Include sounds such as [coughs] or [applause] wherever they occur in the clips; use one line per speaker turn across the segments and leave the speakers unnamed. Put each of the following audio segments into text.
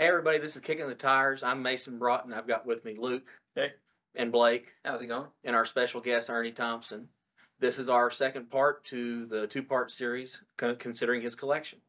Hey everybody, this is Kicking the Tires. I'm Mason Broughton. I've got with me Luke.
Hey.
And Blake
How's it going?
and our special guest Ernie Thompson. This is our second part to the two-part series considering his collection.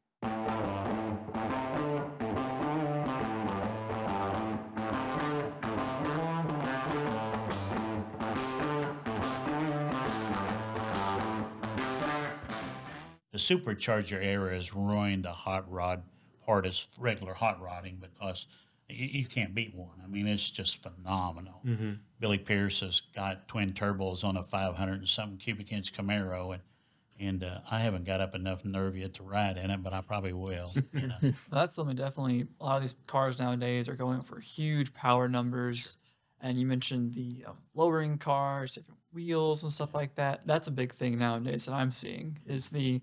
the supercharger era has ruined the hot rod part as regular hot rodding because you, you can't beat one. I mean, it's just phenomenal.
Mm-hmm.
Billy Pierce has got twin turbos on a 500 and something cubic inch Camaro, and and uh, I haven't got up enough nerve yet to ride in it, but I probably will. You know?
Well, [laughs] that's something definitely. A lot of these cars nowadays are going for huge power numbers, and you mentioned the um, lowering cars, different wheels and stuff like that. That's a big thing nowadays that I'm seeing is the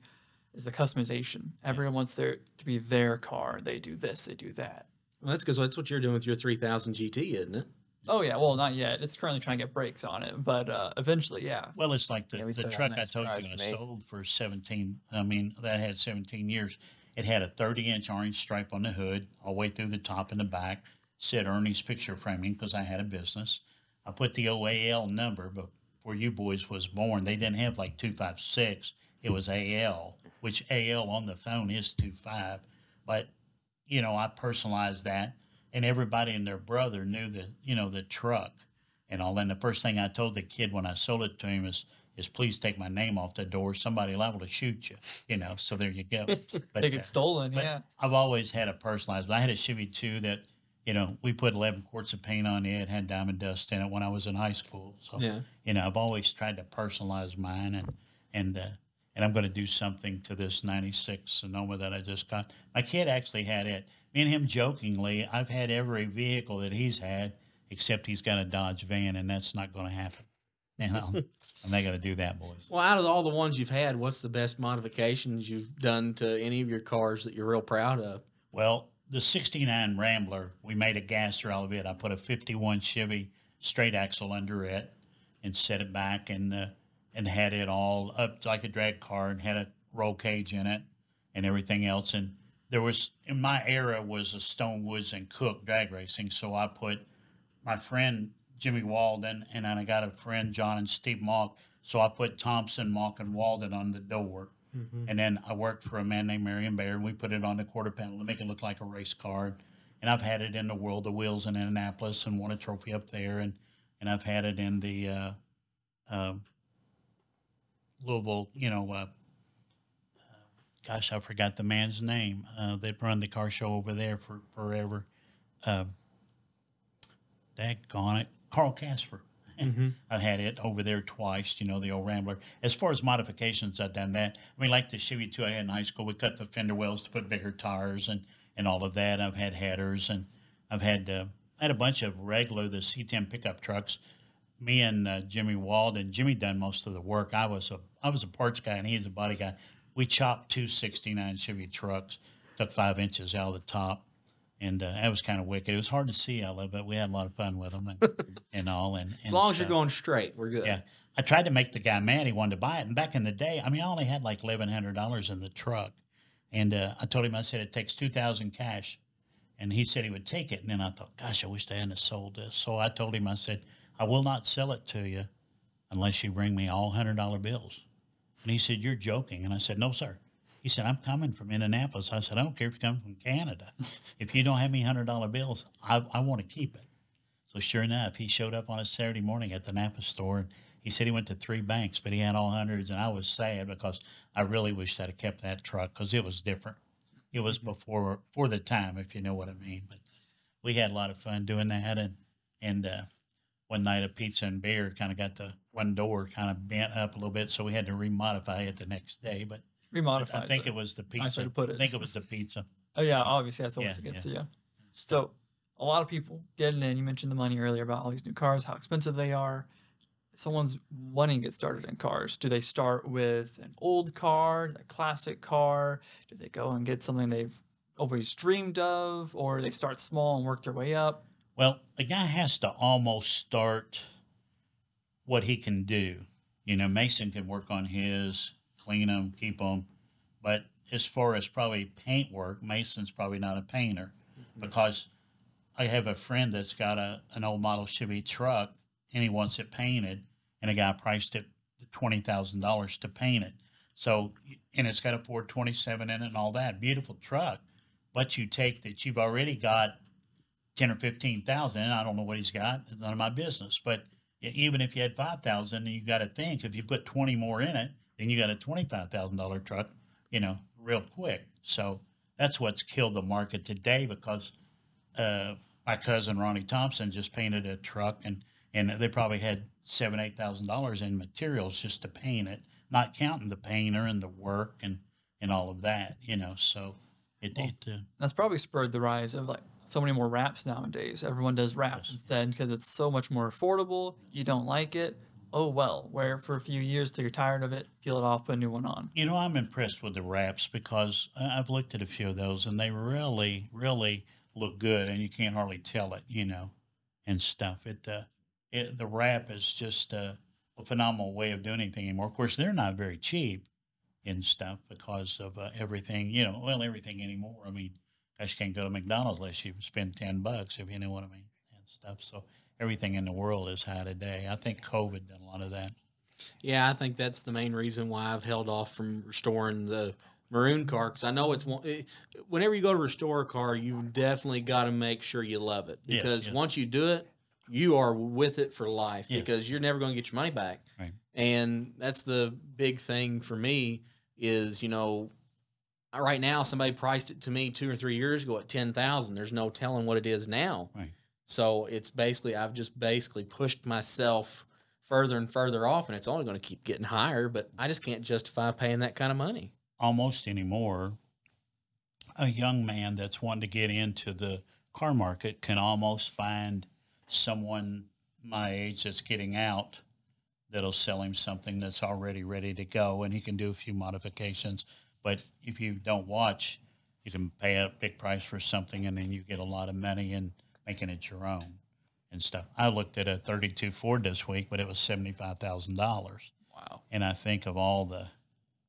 is the customization. Everyone wants their to be their car. They do this, they do that.
Well, that's because that's what you're doing with your 3000 GT, isn't it?
Oh yeah, well not yet. It's currently trying to get brakes on it, but uh, eventually, yeah.
Well, it's like the,
Yeah, we
the
still got
truck I
nice
told
surprise
you I
for
sold for 17. I mean, that had 17 years. It had a 30 inch orange stripe on the hood, all the way through the top and the back. Said Ernie's picture framing because I had a business. I put the OAL number before you boys was born. They didn't have like 256. It was AL, which AL on the phone is 25. But, you know, I personalized that. And everybody and their brother knew the, you know, the truck and all. And the first thing I told the kid when I sold it to him is, is please take my name off the door. Somebody liable to shoot you, you know. So there you go. [laughs] But,
they
uh,
stolen, yeah.
I've always had a personalized. I had a Chevy too that, you know, we put 11 quarts of paint on it, had diamond dust in it when I was in high school. So,
Yeah.
you know, I've always tried to personalize mine and, and, uh, and I'm going to do something to this 96 Sonoma that I just got. My kid actually had it. Me and him jokingly, I've had every vehicle that he's had, except he's got a Dodge van, and that's not going to happen. [laughs] You know, I'm not going to do that, boys.
Well, out of all the ones you've had, what's the best modifications you've done to any of your cars that you're real proud of?
Well, the 69 Rambler, we made a gasser out of it. I put a 51 Chevy straight axle under it and set it back and uh, and had it all up like a drag car and had a roll cage in it and everything else. And there was in my era was a Stone Woods and Cook drag racing, so I put my friend Jimmy Walden and then I got a friend John and Steve Mock. So I put Thompson, Mock, and Walden on the door. And then I worked for a man named Marion Bear, and we put it on the quarter panel to make it look like a race car. And I've had it in the World of Wheels in Annapolis and won a trophy up there. And, and I've had it in the uh, um Louisville, you know, uh, gosh, I forgot the man's name uh, that run the car show over there for forever. Um, daggone it, Carl Casper. [laughs] I've had it over there twice, you know, the old Rambler. As far as modifications, I've done that. I mean, like the Chevy 2 I had in high school, we cut the fender wells to put bigger tires and, and all of that. I've had headers and I've had, uh, I had a bunch of regular, the C10 pickup trucks. Me and uh, Jimmy Walden, Jimmy done most of the work. I was a, I was a parts guy and he's a body guy. We chopped two 69 Chevy trucks, took five inches out of the top and uh, that was kind of wicked. It was hard to see it, but we had a lot of fun with them and, [laughs] and all. And,
As
and
long as you're going straight, we're good.
yeah, I tried to make the guy mad. He wanted to buy it, and back in the day, I mean, I only had like eleven hundred dollars in the truck, and uh, I told him I said it takes two thousand cash, and he said he would take it. And then I thought, gosh, I wish I hadn't sold this. So I told him I said I will not sell it to you unless you bring me all hundred dollar bills. And he said, You're joking. And I said, No, sir. He said, I'm coming from Indianapolis. I said, I don't care if you come from Canada. [laughs] If you don't have me $100 bills, I, I want to keep it. So sure enough, he showed up on a Saturday morning at the Napa store. And he said he went to three banks, but he had all hundreds. And I was sad because I really wished I'd have kept that truck because it was different. It was before for the time, if you know what I mean. But we had a lot of fun doing that. And, and, uh, one night a pizza and beer kind of got the one door kind of bent up a little bit, so we had to remodify it the next day. But
remodify.
I think
it.
was the
Nice way
pizza.
to put it.
I think it was the pizza.
Oh yeah, obviously that's the
Yeah,
that gets
yeah.
you. So a lot of people getting in. You mentioned the money earlier about all these new cars, how expensive they are. If someone's wanting to get started in cars, do they start with an old car, a classic car? Do they go and get something they've always dreamed of, or they start small and work their way up?
Well, a guy has to almost start what he can do. You know, Mason can work on his, clean them, keep them. But as far as probably paint work, Mason's probably not a painter. Mm-hmm. because I have a friend that's got a an old model Chevy truck and he wants it painted, and a guy priced it twenty thousand dollars to paint it. So and it's got a 427 in it and all that beautiful truck, but you take that you've already got ten or fifteen thousand. I don't know what he's got; it's none of my business. But even if you had five thousand, you got to think if you put twenty more in it, then you got a twenty five thousand dollar truck, you know, real quick. So that's what's killed the market today because uh, my cousin Ronnie Thompson just painted a truck and and they probably had seven eight thousand dollars in materials just to paint it, not counting the painter and the work and and all of that, you know. So it,
Well,
it uh,
That's probably spurred the rise of like so many more wraps nowadays. Everyone does wraps instead because it's so much more affordable. You don't like it. Oh well, wear it for a few years till you're tired of it, peel it off, put a new one on.
You know, I'm impressed with the wraps because I've looked at a few of those and they really, really look good, and you can't hardly tell it, you know, and stuff. It, uh, it the wrap is just uh, a phenomenal way of doing anything anymore. Of course, they're not very cheap and stuff because of uh, everything, you know, well, everything anymore. I mean, I just can't go to McDonald's unless you spend ten bucks, if you know what I mean, and stuff. So everything in the world is high today. I think COVID did a lot of that.
Yeah, I think that's the main reason why I've held off from restoring the maroon car because I know it's one. It, whenever you go to restore a car, you definitely got to make sure you love it
Yes,
because
yes.
once you do it, you are with it for life
Yes.
because you're never going to get your money back.
Right.
And that's the big thing for me is you know. Right now, somebody priced it to me two or three years ago at ten thousand. There's no telling what it is now.
Right.
So it's basically I've just basically pushed myself further and further off, and it's only going to keep getting higher. But I just can't justify paying that kind of money.
almost anymore, a young man that's wanting to get into the car market can almost find someone my age that's getting out that'll sell him something that's already ready to go and he can do a few modifications. But if you don't watch, you can pay a big price for something and then you get a lot of money in making it your own and stuff. I looked at a 32 Ford this week, but it was $75,000
Wow.
and I think of all the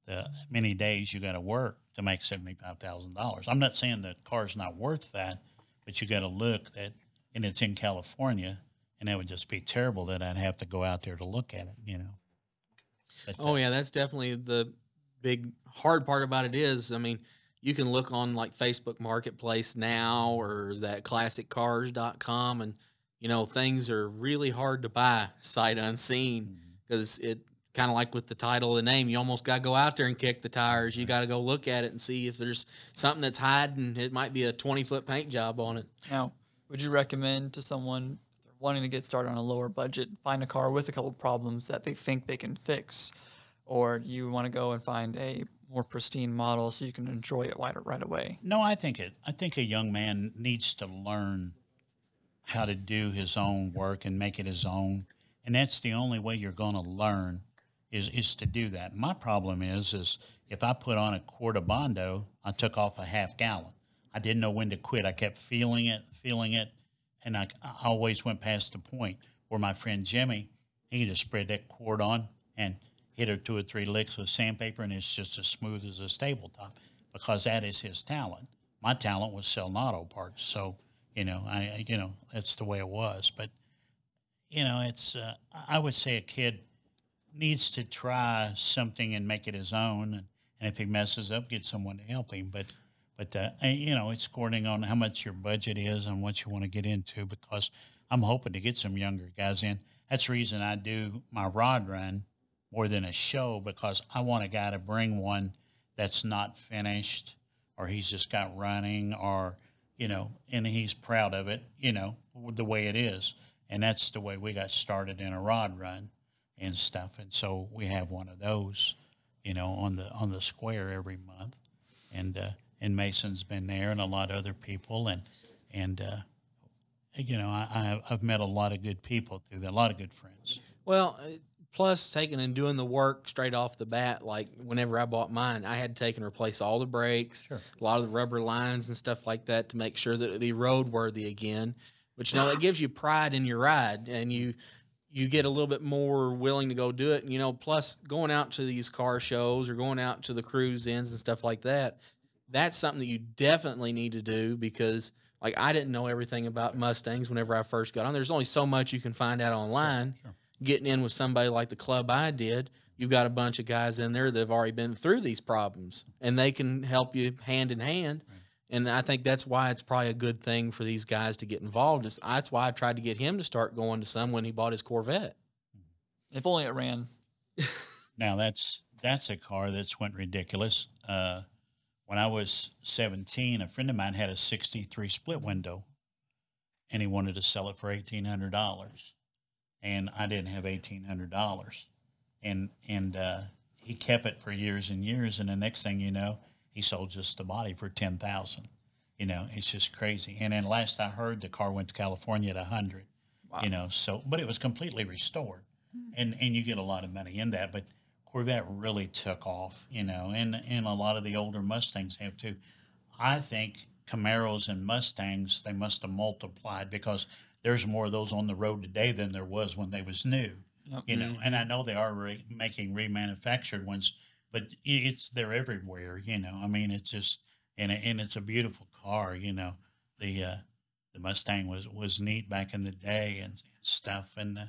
the many days you got to work to make seventy five thousand dollars. I'm not saying the car's not worth that, but you got to look that, and it's in California, and it would just be terrible that I'd have to go out there to look at it. You know. But,
Oh
uh,
yeah, that's definitely the big hard part about it is, I mean, you can look on like Facebook Marketplace now or that classiccars.com and you know, things are really hard to buy sight unseen
mm-hmm.
because it kind of like with the title of the name, you almost got to go out there and kick the tires. You got to go look at it and see if there's something that's hiding. It might be a 20 foot paint job on it.
Now, would you recommend to someone wanting to get started on a lower budget, find a car with a couple problems that they think they can fix, or do you want to go and find a more pristine model so you can enjoy it right, right away?
No, I think it. I think a young man needs to learn how to do his own work and make it his own, and that's the only way you're going to learn is is to do that. My problem is is if I put on a quart of bondo, I took off a half gallon. I didn't know when to quit. I kept feeling it, feeling it, and I, I always went past the point where my friend Jimmy, he just spread that quart on and hit her two or three licks with sandpaper, and it's just as smooth as a stable top because that is his talent. My talent was selling auto parts, so you know, I I- you know that's the way it was. But you know, it's uh, I would say a kid needs to try something and make it his own, and, and if he messes up, get someone to help him. But but uh, you know, it's according on how much your budget is and what you want to get into. Because I'm hoping to get some younger guys in. That's the reason I do my rod run more than a show because I want a guy to bring one that's not finished or he's just got running or you know and he's proud of it you know the way it is. And that's the way we got started in a rod run and stuff. And so we have one of those you know on the on the square every month. And uh and mason's been there and a lot of other people and and uh you know i i've met a lot of good people through that a lot of good friends.
Well, plus taking and doing the work straight off the bat, like whenever I bought mine, I had to take and replace all the brakes,
Sure.
a lot of the rubber lines and stuff like that to make sure that it'd be roadworthy again. Which you know it gives you pride in your ride, and you you get a little bit more willing to go do it. and You know, plus going out to these car shows or going out to the cruise ins and stuff like that, that's something that you definitely need to do because like I didn't know everything about Mustangs whenever I first got on. There's only so much you can find out online.
sure.
Getting in with somebody like the club I did, you've got a bunch of guys in there that have already been through these problems, and they can help you hand in hand. And I think that's why it's probably a good thing for these guys to get involved. Is that's why I tried to get him to start going to some when he bought his Corvette.
If only it ran. [laughs]
Now that's that's a car that's went ridiculous. Uh, when I was 17, a friend of mine had a 63 split window and he wanted to sell it for $1,800. And I didn't have $1,800. And, and, uh, he kept it for years and years. And the next thing you know, he sold just the body for 10,000. You know, it's just crazy. And then last I heard, the car went to California at a 100.
Wow.
You know, so but it was completely restored, and and you get a lot of money in that. But Corvette really took off, you know, and and a lot of the older Mustangs have too. I think Camaros and Mustangs they must have multiplied because there's more of those on the road today than there was when they was new.
Yep.
You know, and I know they are re- making remanufactured ones, but it's they're everywhere. You know, I mean, it's just and and it's a beautiful car. You know, the uh, the Mustang was was neat back in the day and stuff, and uh,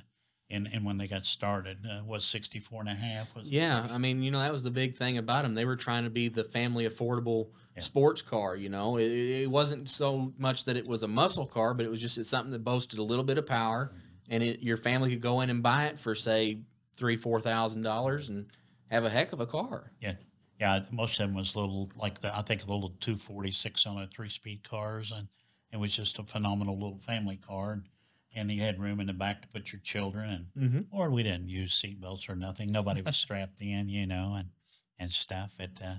and and when they got started uh, was 64 and a half was
Yeah, I mean, you know, that was the big thing about them. They were trying to be the family affordable
Yeah.
sports car. You know, it, it wasn't so much that it was a muscle car, but it was just it's something that boasted a little bit of power, and it, your family could go in and buy it for say three, four thousand dollars and have a heck of a car.
Yeah, yeah. Most of them was little like the I think a little two forty six on a three speed cars, and it was just a phenomenal little family car, and, and you had room in the back to put your children, and
Mm-hmm.
or we didn't use seatbelts or nothing. Nobody was strapped in, you know, and and stuff. At uh,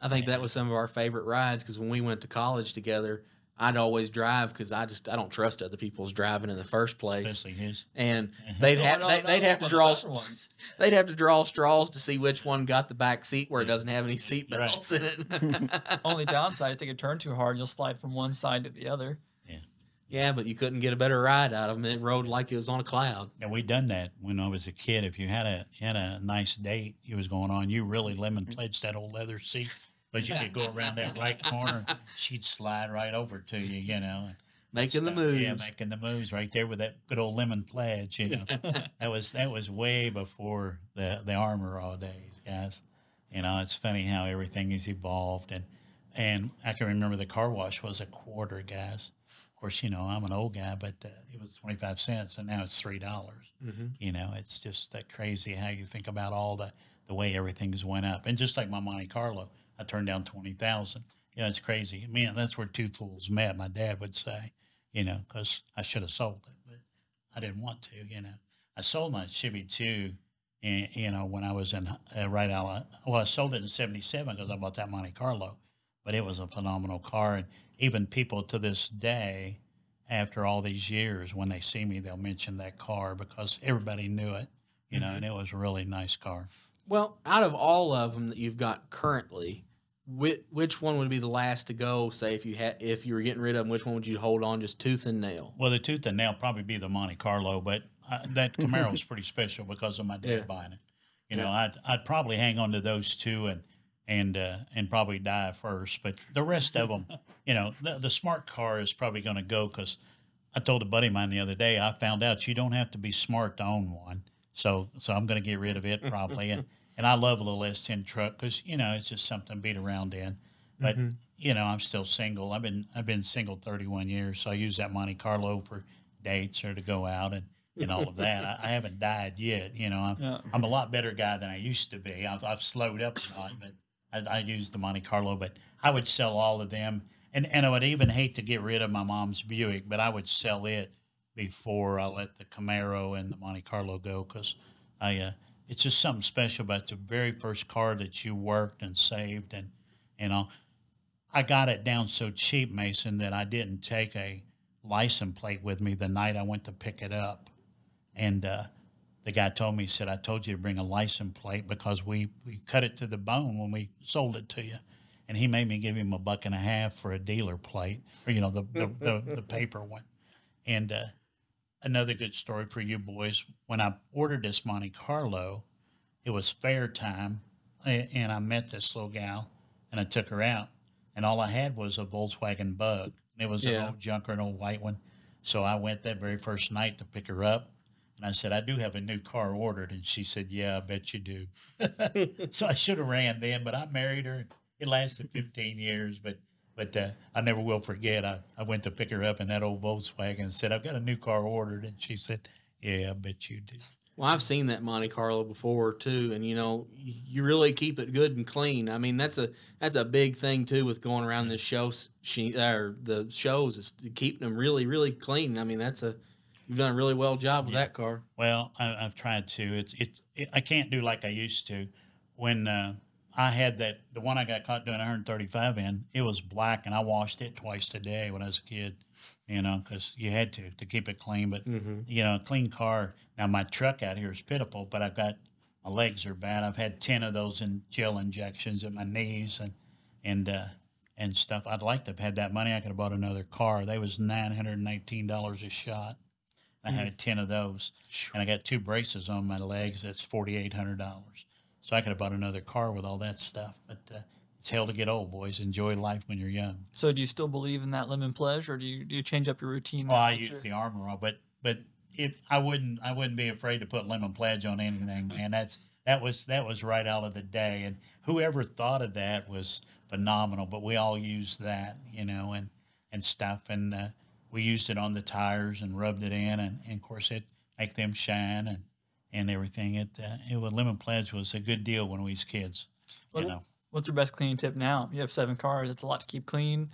I think that was some of our favorite rides because when we went to college together, I'd always drive because I just I don't trust other people's driving in the first place,
especially his.
and [laughs] they'd have
no,
they,
no,
they'd
no,
have to draw
the ones. [laughs]
they'd have to draw straws to see which one got the back seat where it doesn't have any seat
Right.
in it. [laughs]
Only downside, if they could turn too hard, you'll slide from one side to the other.
Yeah, but you couldn't get a better ride out of them. It rode like it was on a cloud.
And we done that when I was a kid. If you had a had a nice date you was going on, you really lemon mm. pledged that old leather seat. But you could go around that right corner, [laughs] she'd slide right over to you, you know.
Making the moves.
Yeah, making the moves right there with that good old lemon pledge, you know. [laughs] [laughs] that was that was way before the the armor all days, guys. You know, it's funny how everything has evolved and and I can remember the car wash was a quarter, guys. Of course, you know, I'm an old guy, but uh, it was 25 cents and now it's $3.
Mhm.
You know, it's just that crazy how you think about all the, the way everything's went up. And just like my Monte Carlo, I turned down 20,000. You know, it's crazy. I mean, that's where two fools met, my dad would say, you know, because I should have sold it, but I didn't want to, you know. I sold my Chevy 2, and, you know, when I was in uh, right out, of- well, I sold it in 77 because I bought that Monte Carlo, but it was a phenomenal car. And even people to this day, after all these years, when they see me, they'll mention that car because everybody knew it, you know, and it was a really nice car.
Well, out of all of them that you've got currently, which, which one would be the last to go? Say if you had if you were getting rid of them, which one would you hold on just tooth and nail?
Well, the tooth and nail probably be the Monte Carlo, but uh, that Camaro is [laughs] pretty special because of my dad
Yeah.
buying it. You know, I'd I'd probably hang on to those two and and uh, and probably die first, but the rest of them, you know, the, the smart car is probably going to go because I told a buddy of mine the other day I found out you don't have to be smart to own one, so so I'm going to get rid of it probably, and and I love a little S10 truck because you know it's just something to beat around in, but
Mhm.
you know, I'm still single. I've been I've been single 31 years, so I use that Monte Carlo for dates or to go out and and all of that. I, I haven't died yet. You know, I'm,
Yeah.
I'm a lot better guy than I used to be. I've, I've slowed up a lot, but I, I use the Monte Carlo. But I would sell all of them, and and I would even hate to get rid of my mom's Buick, but I would sell it before I let the Camaro and the Monte Carlo go because I. Uh, it's just something special about the very first car that you worked and saved and you know I got it down so cheap, Mason, that I didn't take a license plate with me the night I went to pick it up. And uh, the guy told me, he said, I told you to bring a license plate because we, we cut it to the bone when we sold it to you. And he made me give him a buck and a half for a dealer plate, or, you know, the, the, the, the [laughs] paper one. And uh, another good story for you boys when I ordered this Monte Carlo, it was fair time, and I met this little gal and I took her out, and all I had was a Volkswagen Bug, It was
Yeah.
an old junker, an old white one. So I went that very first night to pick her up. And I said, I do have a new car ordered. And she said, Yeah, I bet you do. [laughs] so I should have ran then, but I married her. It lasted 15 years, but but uh, I never will forget. I, I went to pick her up in that old Volkswagen and said, I've got a new car ordered. And she said, Yeah, I bet you do.
Well, I've seen that Monte Carlo before too, and you know, you really keep it good and clean. I mean, that's a that's a big thing too with going around this show she or the shows is keeping them really really clean. I mean, that's a you've done a really well job with
Yeah.
that car.
Well, I, I've tried to. It's it's it, I can't do like I used to. When uh, I had that the one I got caught doing 135 in, it was black, and I washed it twice a day when I was a kid. You know, because you had to to keep it clean. But
Mm-hmm.
you know, a clean car. Now my truck out here is pitiful, but I've got my legs are bad. I've had ten of those in gel injections at my knees and and uh, and stuff. I'd like to have had that money. I could have bought another car. They was nine hundred and eighteen dollars a shot. I had ten of those, and I got two braces on my legs. That's forty eight hundred dollars. So I could have bought another car with all that stuff. But uh, it's hell to get old, boys. Enjoy life when you're young.
So do you still believe in that lemon pledge, or do you do you change up your routine?
Well, I use the armor all, but but if I wouldn't, I wouldn't be afraid to put lemon pledge on anything, man. That's that was that was right out of the day, and whoever thought of that was phenomenal. But we all use that, you know, and and stuff, and uh, we used it on the tires and rubbed it in, and, and of course it make them shine and and everything. It uh, it was lemon pledge was a good deal when we was kids, you know.
What's your best cleaning tip now? You have seven cars. It's a lot to keep clean.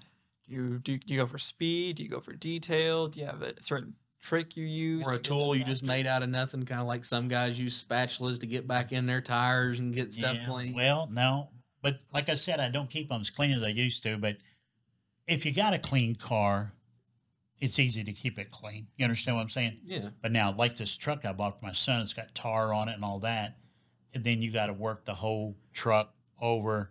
Do you do, do you go for speed? Do you go for detail? Do you have a certain trick you use?
Or a
get
tool you just made out of nothing, kind of like some guys use spatulas to get back in their tires and get stuff
Yeah,
clean.
Well, no, but like I said, I don't keep them as clean as I used to. But if you got a clean car, it's easy to keep it clean. You understand what I'm saying?
yeah,
But now, like this truck I bought for my son, it's got tar on it and all that. And then you got to work the whole truck over,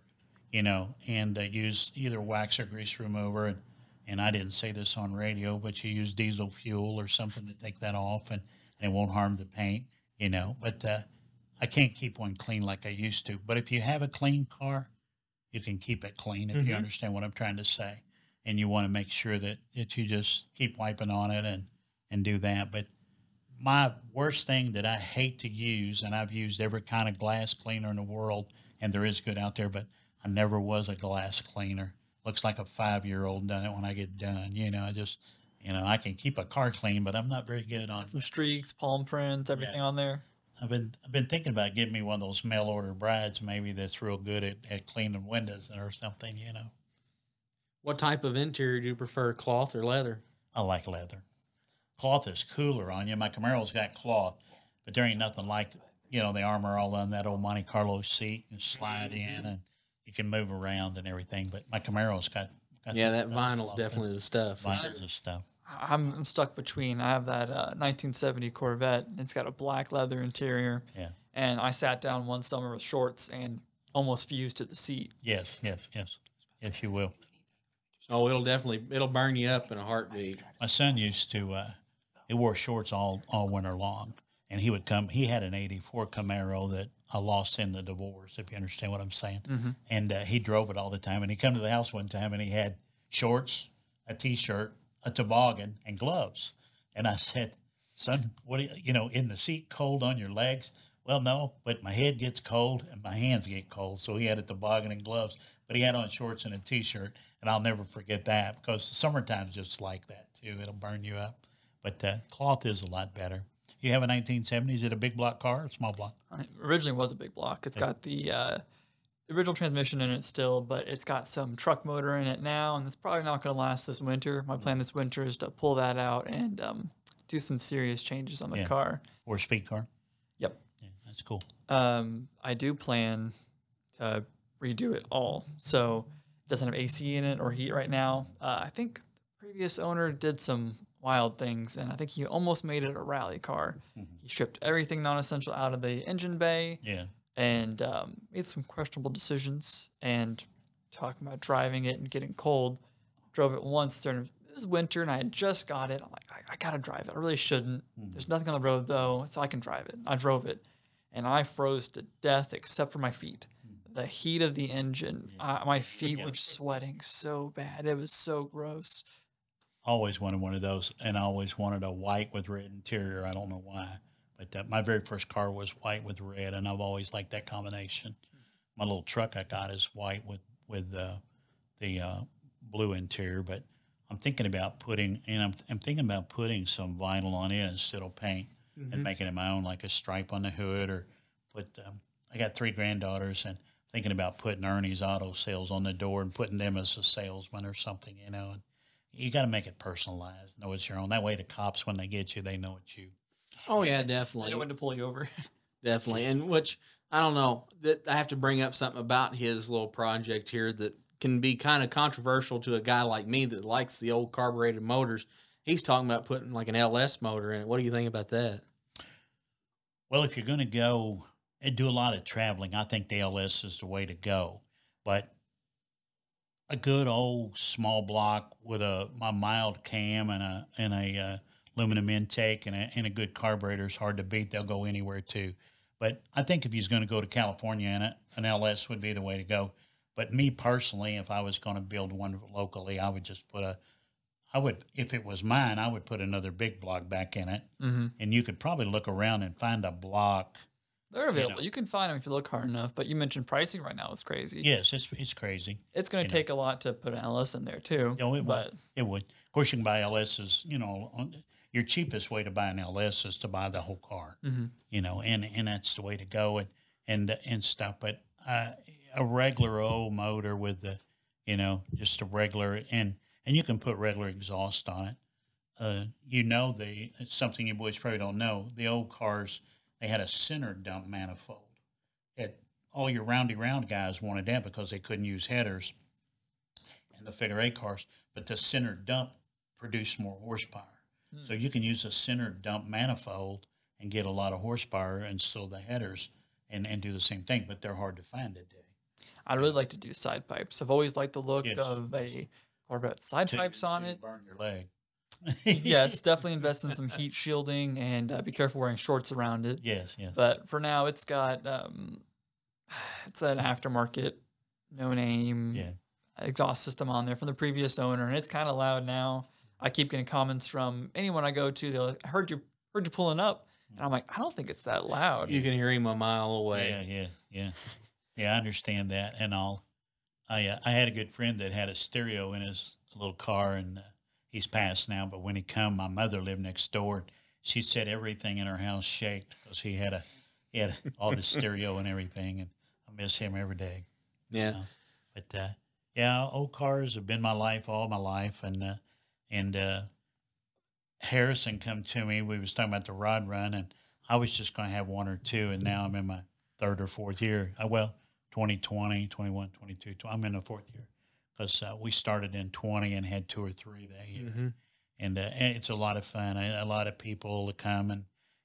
you know, and uh, use either wax or grease remover. And, and I didn't say this on radio, but you use diesel fuel or something to take that off and, and it won't harm the paint, you know. But uh, I can't keep one clean like I used to. But if you have a clean car, you can keep it clean if you
Mhm.
understand what I'm trying to say. And you want to make sure that, that you just keep wiping on it and, and do that. But my worst thing that I hate to use, and I've used every kind of glass cleaner in the world, and there is good out there, but I never was a glass cleaner. Looks like a five year old done it when I get done. You know, I just, you know, I can keep a car clean, but I'm not very good on.
some streaks, palm prints, everything on there.
I've been I've been thinking about getting me one of those mail order brides, maybe that's real good at, at cleaning windows or something. You know,
what type of interior do you prefer, cloth or leather?
I like leather. Cloth is cooler on you. My Camaro's got cloth, but there ain't nothing like you know the armor all on that old Monte Carlo seat and slide in and you can move around and everything. But my Camaro's got, got
Yeah,
the-
that
got the
vinyl's
cloth.
definitely the stuff.
vinyls and stuff.
I'm, I'm stuck between. I have that uh, 1970 Corvette. It's got a black leather interior,
Yeah.
and I sat down one summer with shorts and almost fused to the seat.
Yes. Yes. Yes. Yes, you will.
Oh, it'll definitely it'll burn you up in a heartbeat.
My son used to. Uh, he wore shorts all all winter long, and he would come. He had an '84 Camaro that I lost in the divorce. If you understand what I'm saying.
Mm-hmm.
and uh, he drove it all the time. And he come to the house one time and he had shorts, a t-shirt, a toboggan, and gloves. And I said, "Son, what do you, you know in the seat cold on your legs?" Well, no, but my head gets cold and my hands get cold. So he had a toboggan and gloves, but he had on shorts and a t-shirt, and I'll never forget that because the summertime's just like that too. It'll burn you up. But uh, cloth is a lot better. You have a 1970s. Is it a big block car or small block?
It originally was a big block. It's got the uh, original transmission in it still, but it's got some truck motor in it now, and it's probably not going to last this winter. My plan this winter is to pull that out and um, do some serious changes on the
Yeah.
car.
Or speed car?
Yep.
Yeah, that's cool.
Um, I do plan to redo it all. So it doesn't have AC in it or heat right now. Uh, I think the previous owner did some wild things, and I think he almost made it a rally car. He stripped everything non-essential out of the engine bay
Yeah.
and um, made some questionable decisions. And talking about driving it and getting cold, drove it once during it was winter, and I had just got it. I'm like, I, I gotta drive it. I really shouldn't. There's nothing on the road though, so I can drive it. I drove it, and I froze to death except for my feet. The heat of the engine, I, my feet were sweating so bad. It was so gross.
always wanted one of those, and I always wanted a white with red interior. I don't know why, but uh, my very first car was white with red, and I've always liked that combination. My little truck I got is white with with uh, the uh, blue interior, but I'm thinking about putting, and I'm, I'm thinking about putting some vinyl on it instead of paint and making it my own, like a stripe on the hood, or put. Um, I got three granddaughters, and thinking about putting Ernie's Auto Sales on the door and putting them as a salesman or something, you know. And you got to make it personalized, know it's your own. That way, the cops, when they get you, they know it's you.
Oh yeah,
I
definitely.
know when to pull you over. [laughs]
Definitely. And which I don't know that I have to bring up something about his little project here that can be kind of controversial to a guy like me that likes the old carbureted motors. He's talking about putting like an LS motor in it. What do you think about that?
Well, if you're going to go and do a lot of traveling, I think the LS is the way to go. But a good old small block with a, a mild cam and a and a uh, aluminum intake and a, and a good carburetor is hard to beat. They'll go anywhere too. But I think if he's going to go to California in it, an LS would be the way to go. But me personally, if I was going to build one locally, I would just put a, I would, if it was mine, I would put another big block back in it.
mm-hmm.
And you could probably look around and find a block.
They're available.
know.
You can find them if you look hard enough. But you mentioned pricing right now is crazy.
Yes, it's, it's crazy.
It's going
you
to
know.
take a lot to put an LS in there too.
Oh, it
but
would. It would. Of course, you can buy LSs. You know, on, your cheapest way to buy an LS is to buy the whole car.
Mhm.
You know, and and that's the way to go and and and stuff. But uh, a regular old motor with the, you know, just a regular and and you can put regular exhaust on it. Uh, you know, the it's something you boys probably don't know. The old cars they had a center dump manifold. It all your roundy round guys wanted that because they couldn't use headers and the figure eight cars, but the center dump produced more horsepower. Hmm. So you can use a center dump manifold and get a lot of horsepower and still the headers and, and do the same thing, but they're hard to find today.
I'd really like to do side pipes. I've always liked the look
Yes.
of a Corvette side
To-
pipes on
to
it.
Burn your leg.
Yes, [laughs] definitely invest in some heat shielding and uh, be careful wearing shorts around it.
Yes, yes.
But for now, it's got um, it's an aftermarket, no name
Yeah.
exhaust system on there from the previous owner, and it's kind of loud now. I keep getting comments from anyone I go to. They're like, "I heard you heard you pulling up," and I'm like, "I don't think it's that loud."
You can hear him a mile away.
Yeah, yeah, yeah, yeah. I understand that and all. I uh, I had a good friend that had a stereo in his little car, and uh, he's passed now. But when he come, my mother lived next door. She said everything in her house shaked because he had a he had all the stereo and everything, and I miss him every day.
Yeah.
But uh, yeah, old cars have been my life all my life, and uh, and uh, Harrison come to me. We was talking about the rod run, and I was just going to have one or two, and now I'm in my third or fourth year. Uh, well, 2020, 21, 22. tw- I'm in the fourth year because uh, we started in 20 and had two or three that year,
Mhm.
and, uh, and it's a lot of fun. A, a lot of people to come and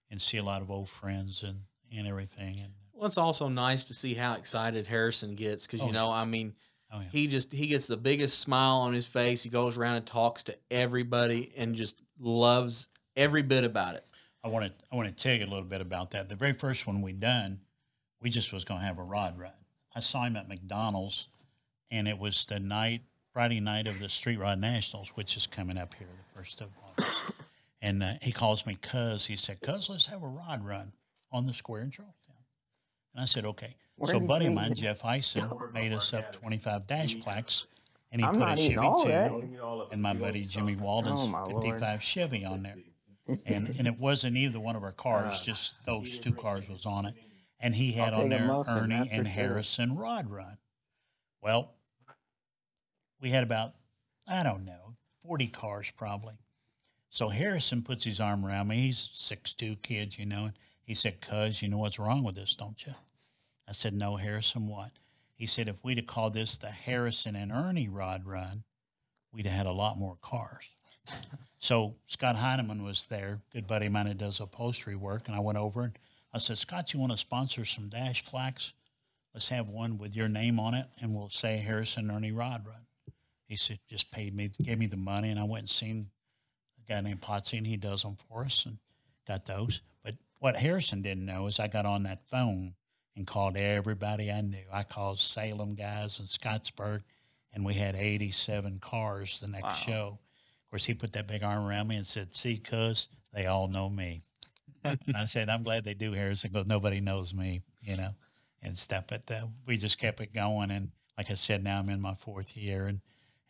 and see a lot of old friends and and everything. And
Well, it's also nice to see how excited Harrison gets because
Oh,
you know, I mean,
oh yeah,
he just he gets the biggest smile on his face. He goes around and talks to everybody and just loves every bit about it.
I want to I want to tell you a little bit about that. The very first one we done, we just was going to have a rod run. I saw him at McDonald's, and it was the night Friday night of the Street Rod Nationals, which is coming up here the first of August. and uh, he calls me Cuz. He said, "Cuz, let's have a rod run on the square in Charlestown." And I said, "Okay."
Where
so, buddy of
you-
mine, Jeff Eisen, made us up twenty five dash plaques, and he
I'm
put a Chevy
eating all
two and my buddy Jimmy Walden's
Oh, my Lord.
55 Chevy on there. [laughs] And and it wasn't either one of our cars, just those two cars was on it. And he had
I'll
on there Ernie
that's for
and
sure.
Harrison Rod Run. Well, we had about, I don't know, 40 cars probably. So Harrison puts his arm around me. He's six two kid, you know. And he said, Cuz, you know what's wrong with this, don't you? I said, No, Harrison, what? He said, if we'd have called this the Harrison and Ernie Rod Run, we'd have had a lot more cars. so Scott Heineman was there, good buddy of mine that does upholstery work, and I went over and I said, Scott, you want to sponsor some dash plaques? Let's have one with your name on it, and we'll say Harrison Ernie Rod Run. He said, just paid me, gave me the money, and I went and seen a guy named Potsy, and he does them for us, and got those. But what Harrison didn't know is I got on that phone and called everybody I knew. I called Salem guys in Scottsburg, and we had 87 cars the next
Wow.
show Of course, he put that big arm around me and said, "See, cuz they all know me." and I said, "I'm glad they do, Harrison, because nobody knows me, you know, and stuff." But uh, we just kept it going, and like I said, now I'm in my fourth year, and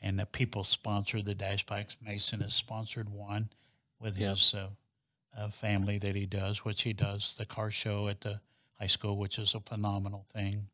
and the people sponsor the dash plaques. Mason has sponsored one with
Yep.
his uh, uh, family that he does, which he does the car show at the high school, which is a phenomenal thing.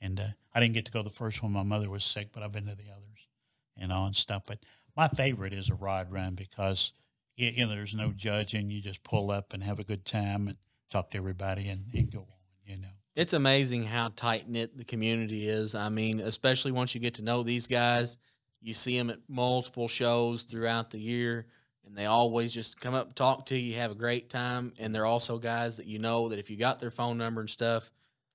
And uh, I didn't get to go the first one. My mother was sick, but I've been to the others, you know, and stuff. But my favorite is a rod run because you, you know there's no judging. You just pull up and have a good time and talk to everybody and, and go on. You know.
It's amazing how tight knit the community is. I mean, especially once you get to know these guys, you see them at multiple shows throughout the year, and they always just come up talk to you, have a great time. And they're also guys that you know that if you got their phone number and stuff,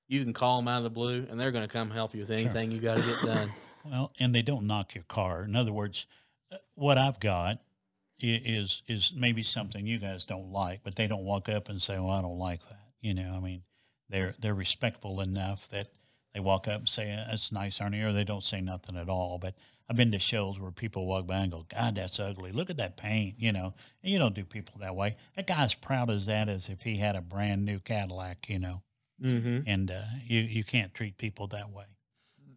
you can call them out of the blue, and they're going to come help you with anything you got to get done. [coughs]
Well, and they don't knock your car. In other words, uh, what I've got is is maybe something you guys don't like, but they don't walk up and say, "Well, I don't like that." You know, I mean, they're they're respectful enough that they walk up and say, "Uh, "That's nice, Arnie," or they don't say nothing at all. But I've been to shows where people walk by and go, "God, that's ugly. Look at that paint." You know, and you don't do people that way. That guy's proud as that as if he had a brand new Cadillac. You know,
Mm-hmm.
and uh, you you can't treat people that way.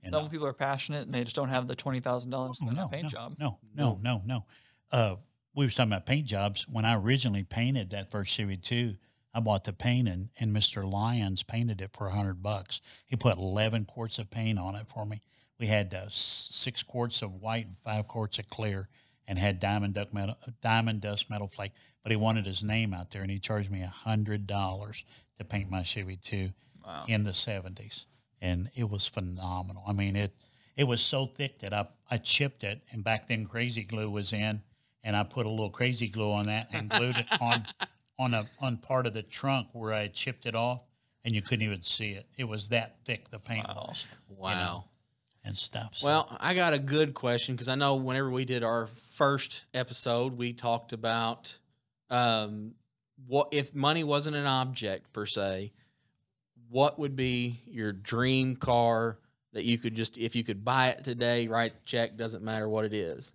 You
Some
know?
people are passionate and they just don't have the twenty thousand dollars to
Oh,
spend on
no,
a paint
no,
job.
No, no, no, no. Uh, we was talking about paint jobs. When I originally painted that first Chevy two, I bought the paint and, and Mr. Lyons painted it for a hundred bucks. He put eleven quarts of paint on it for me. We had uh, six quarts of white and five quarts of clear, and had diamond duck metal, diamond dust metal flake. But he wanted his name out there, and he charged me a hundred dollars to paint my Chevy two
Wow.
in the seventies, and it was phenomenal. I mean it it was so thick that I I chipped it, and back then Crazy Glue was in, and I put a little Crazy Glue on that and glued it [laughs] on on a on part of the trunk where I had chipped it off, and you couldn't even see it. It was that thick the paint
Wow.
was
Wow.
And stuff. So-
Well, I got a good question because I know whenever we did our first episode, we talked about um, what if money wasn't an object per se, what would be your dream car that you could just if you could buy it today, write the check, doesn't matter what it is.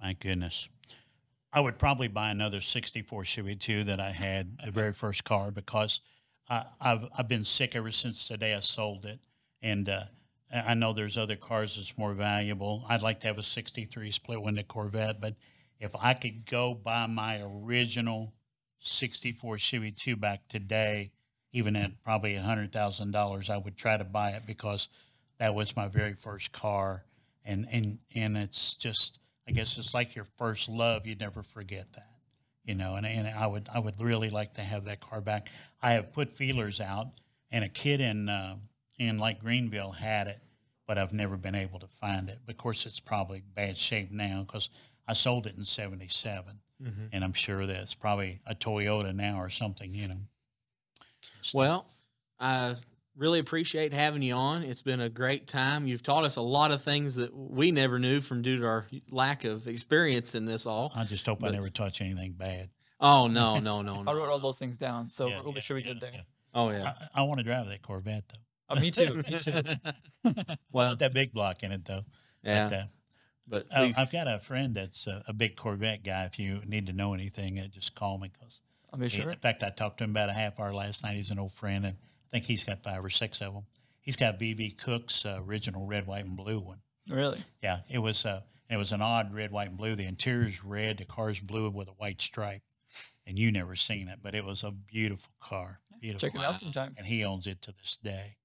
My goodness. I would probably buy another 64 Chevy 2 that I had, the very first car, because I, I've, I've been sick ever since the day I sold it. And uh, I know there's other cars that's more valuable. I'd like to have a 63 split window Corvette, but if I could go buy my original 64 Chevy 2 back today, even at probably $100,000, I would try to buy it because that was my very first car. And, and, and it's just, I guess it's like your first love. You never forget that, you know. And, and I would I would really like to have that car back. I have put feelers out, and a kid in uh, in like Greenville had it, but I've never been able to find it. Of course, it's probably bad shape now because I sold it in '77, and I'm sure that it's probably a Toyota now or something, you know.
Well, I really appreciate having you on. It's been a great time. You've taught us a lot of things that we never knew from due to our lack of experience in this all.
I just hope I never touch anything bad.
Oh [laughs] no, no, no,
I wrote all those things down, so
Yeah,
we'll be sure we
yeah,
did there.
yeah.
Oh yeah.
I, I want to drive that Corvette though.
Uh, me too. Me too. [laughs]
well,
that big block in it though.
yeah.
But, uh,
But
Uh, I've got a friend that's a, a big Corvette guy. If you need to know anything, uh, just call me. Cause
I'll be sure.
in fact, I talked to him about a half hour last night. He's an old friend, and I think he's got five or six of them. He's got VV Cook's uh, original red, white, and blue one.
Really?
Yeah, it was uh, it was an odd red, white, and blue. The interior's red, the car's blue with a white stripe, and you never seen it, but it was a beautiful car. Beautiful.
Check it out sometime.
And he owns it to this day.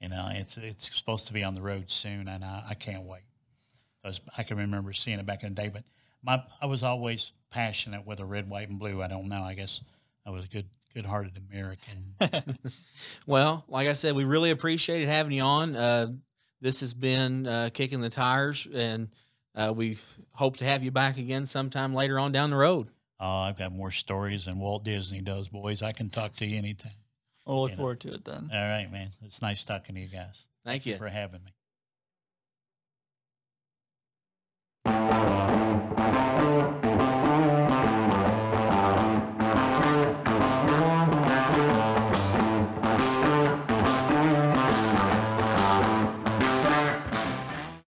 You know, it's it's supposed to be on the road soon, and I, I can't wait. Because I can remember seeing it back in the day, but my I was always passionate with a red, white, and blue. I don't know. I guess I was a good good hearted American. [laughs]
well, like I said, we really appreciated having you on. Uh, this has been uh, Kicking the Tires, and uh, we hope to have you back again sometime later on down the road.
Uh, I've got more stories than Walt Disney does, boys. I can talk to you anytime.
I'll look
you
forward to it then.
All right, man. It's nice talking to you guys.
Thank, Thank you.
for having me.